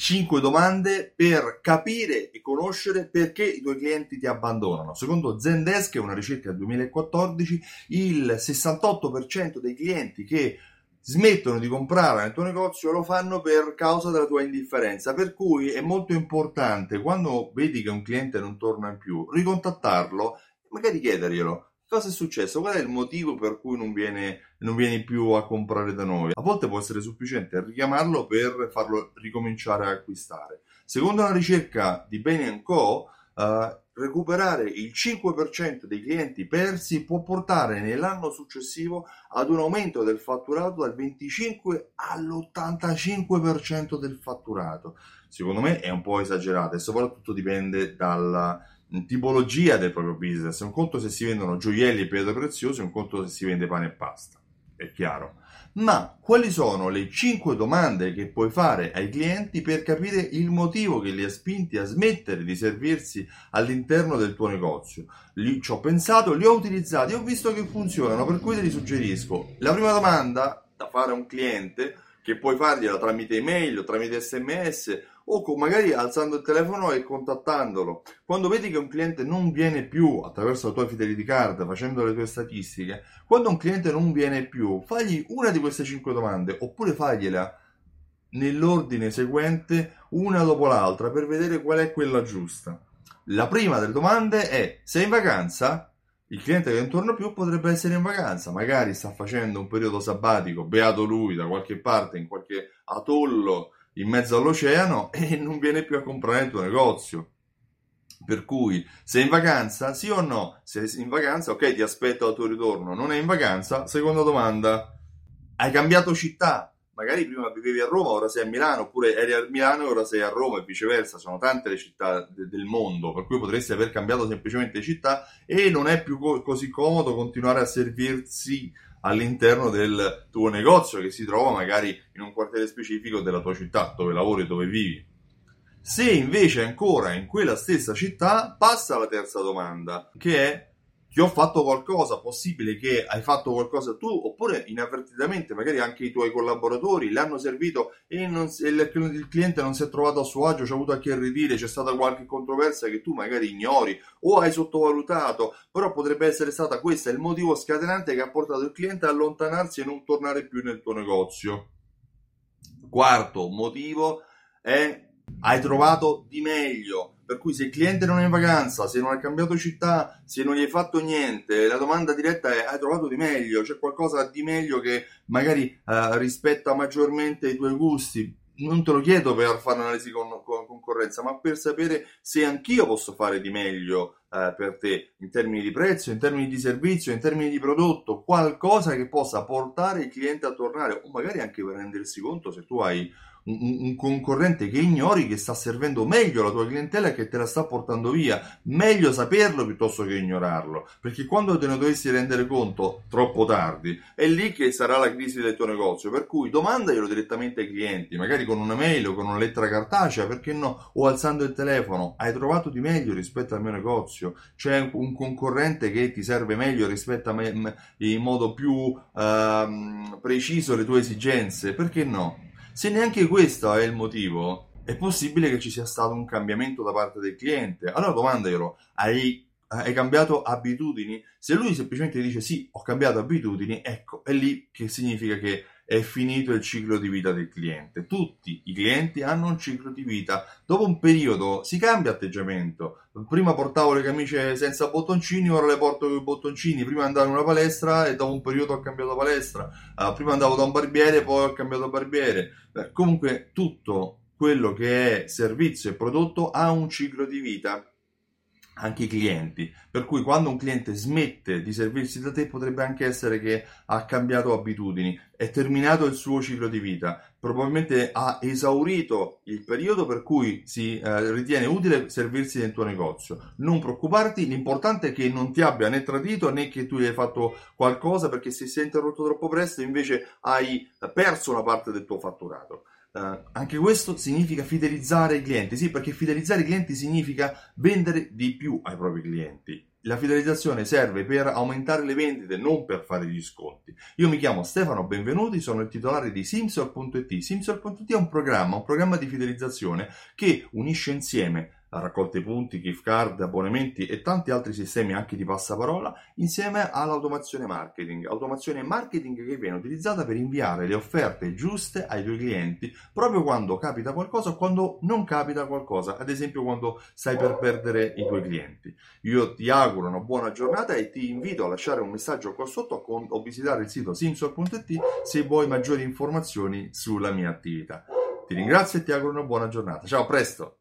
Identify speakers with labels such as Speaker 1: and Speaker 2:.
Speaker 1: 5 domande per capire e conoscere perché i tuoi clienti ti abbandonano. Secondo Zendesk, una ricerca del 2014, il 68% dei clienti che smettono di comprare nel tuo negozio lo fanno per causa della tua indifferenza. Per cui è molto importante quando vedi che un cliente non torna più, ricontattarlo e magari chiederglielo cosa è successo? Qual è il motivo per cui non viene, non vieni più a comprare da noi? A volte può essere sufficiente richiamarlo per farlo ricominciare a acquistare. Secondo una ricerca di Bain Co., uh, recuperare il 5% dei clienti persi può portare nell'anno successivo ad un aumento del fatturato dal 25 all'85% del fatturato. Secondo me è un po' esagerato e soprattutto dipende dalla tipologia del proprio business. Un conto se si vendono gioielli e pietre preziose, un conto se si vende pane e pasta. È chiaro. Ma quali sono le 5 domande che puoi fare ai clienti per capire il motivo che li ha spinti a smettere di servirsi all'interno del tuo negozio? Li, ci ho pensato, li ho utilizzati, ho visto che funzionano, per cui te li suggerisco. La prima domanda da fare a un cliente, che puoi fargliela tramite email o tramite sms o con, magari alzando il telefono e contattandolo. Quando vedi che un cliente non viene più attraverso la tua fidelity card, facendo le tue statistiche, quando un cliente non viene più, fagli una di queste 5 domande oppure fagliela nell'ordine seguente una dopo l'altra per vedere qual è quella giusta. La prima delle domande è: sei in vacanza? Il cliente che non torna più potrebbe essere in vacanza, magari sta facendo un periodo sabbatico, beato lui, da qualche parte, in qualche atollo in mezzo all'oceano e non viene più a comprare il tuo negozio. Per cui, sei in vacanza? Sì o no? Se sei in vacanza, ok, ti aspetto al tuo ritorno. Non è in vacanza? Seconda domanda. Hai cambiato città? Magari prima vivevi a Roma, ora sei a Milano, oppure eri a Milano e ora sei a Roma e viceversa. Sono tante le città de- del mondo, per cui potresti aver cambiato semplicemente città e non è più co- così comodo continuare a servirsi all'interno del tuo negozio che si trova magari in un quartiere specifico della tua città, dove lavori e dove vivi. Se invece ancora in quella stessa città, passa alla terza domanda, che è ti ho fatto qualcosa, possibile che hai fatto qualcosa tu, oppure inavvertitamente magari anche i tuoi collaboratori l'hanno servito e, non, il, il, cliente non si è trovato a suo agio, c'è avuto a che ridire, c'è stata qualche controversia che tu magari ignori o hai sottovalutato, però potrebbe essere stata questa il motivo scatenante che ha portato il cliente a allontanarsi e non tornare più nel tuo negozio. Quarto motivo è hai trovato di meglio per cui se il cliente non è in vacanza, se non hai cambiato città, se non gli hai fatto niente, la domanda diretta è hai trovato di meglio, c'è qualcosa di meglio che magari uh, rispetta maggiormente i tuoi gusti. Non te lo chiedo per fare un'analisi con, con concorrenza, ma per sapere se anch'io posso fare di meglio uh, per te in termini di prezzo, in termini di servizio, in termini di prodotto, qualcosa che possa portare il cliente a tornare o magari anche per rendersi conto se tu hai un, un, concorrente che ignori che sta servendo meglio la tua clientela e che te la sta portando via. Meglio saperlo piuttosto che ignorarlo, perché quando te ne dovessi rendere conto troppo tardi, è lì che sarà la crisi del tuo negozio. Per cui domandaglielo direttamente ai clienti, magari con una mail o con una lettera cartacea, perché no? O alzando il telefono. Hai trovato di meglio rispetto al mio negozio? C'è un concorrente che ti serve meglio rispetto a me in modo più uh, preciso le tue esigenze? Perché no? Se neanche questo è il motivo, è possibile che ci sia stato un cambiamento da parte del cliente. Allora domandaglielo, hai, hai cambiato abitudini? Se lui semplicemente dice sì, ho cambiato abitudini, ecco, è lì che significa che è finito il ciclo di vita del cliente. Tutti i clienti hanno un ciclo di vita. Dopo un periodo si cambia atteggiamento. Prima portavo le camicie senza bottoncini, ora le porto con i bottoncini. Prima andavo in una palestra e dopo un periodo ho cambiato palestra. Uh, prima andavo da un barbiere, poi ho cambiato barbiere. Beh, comunque tutto quello che è servizio e prodotto ha un ciclo di vita anche i clienti. Per cui quando un cliente smette di servirsi da te potrebbe anche essere che ha cambiato abitudini, è terminato il suo ciclo di vita, probabilmente ha esaurito il periodo per cui si eh, ritiene utile servirsi nel tuo negozio. Non preoccuparti, l'importante è che non ti abbia né tradito né che tu gli hai fatto qualcosa perché se si è interrotto troppo presto invece hai perso una parte del tuo fatturato. Uh, anche questo significa fidelizzare i clienti, sì, perché fidelizzare i clienti significa vendere di più ai propri clienti. la fidelizzazione serve per aumentare le vendite, non per fare gli sconti. Io mi chiamo Stefano Benvenuti, sono il titolare di Simsol.it. Simsol.it è un programma, un programma di fidelizzazione che unisce insieme la raccolta punti, gift card, abbonamenti e tanti altri sistemi anche di passaparola insieme all'automazione marketing. Automazione marketing che viene utilizzata per inviare le offerte giuste ai tuoi clienti proprio quando capita qualcosa o quando non capita qualcosa, ad esempio quando stai per perdere i tuoi clienti. Io ti auguro una buona giornata e ti invito a lasciare un messaggio qua sotto o visitare il sito simsol.it se vuoi maggiori informazioni sulla mia attività. Ti ringrazio e ti auguro una buona giornata. Ciao, a presto!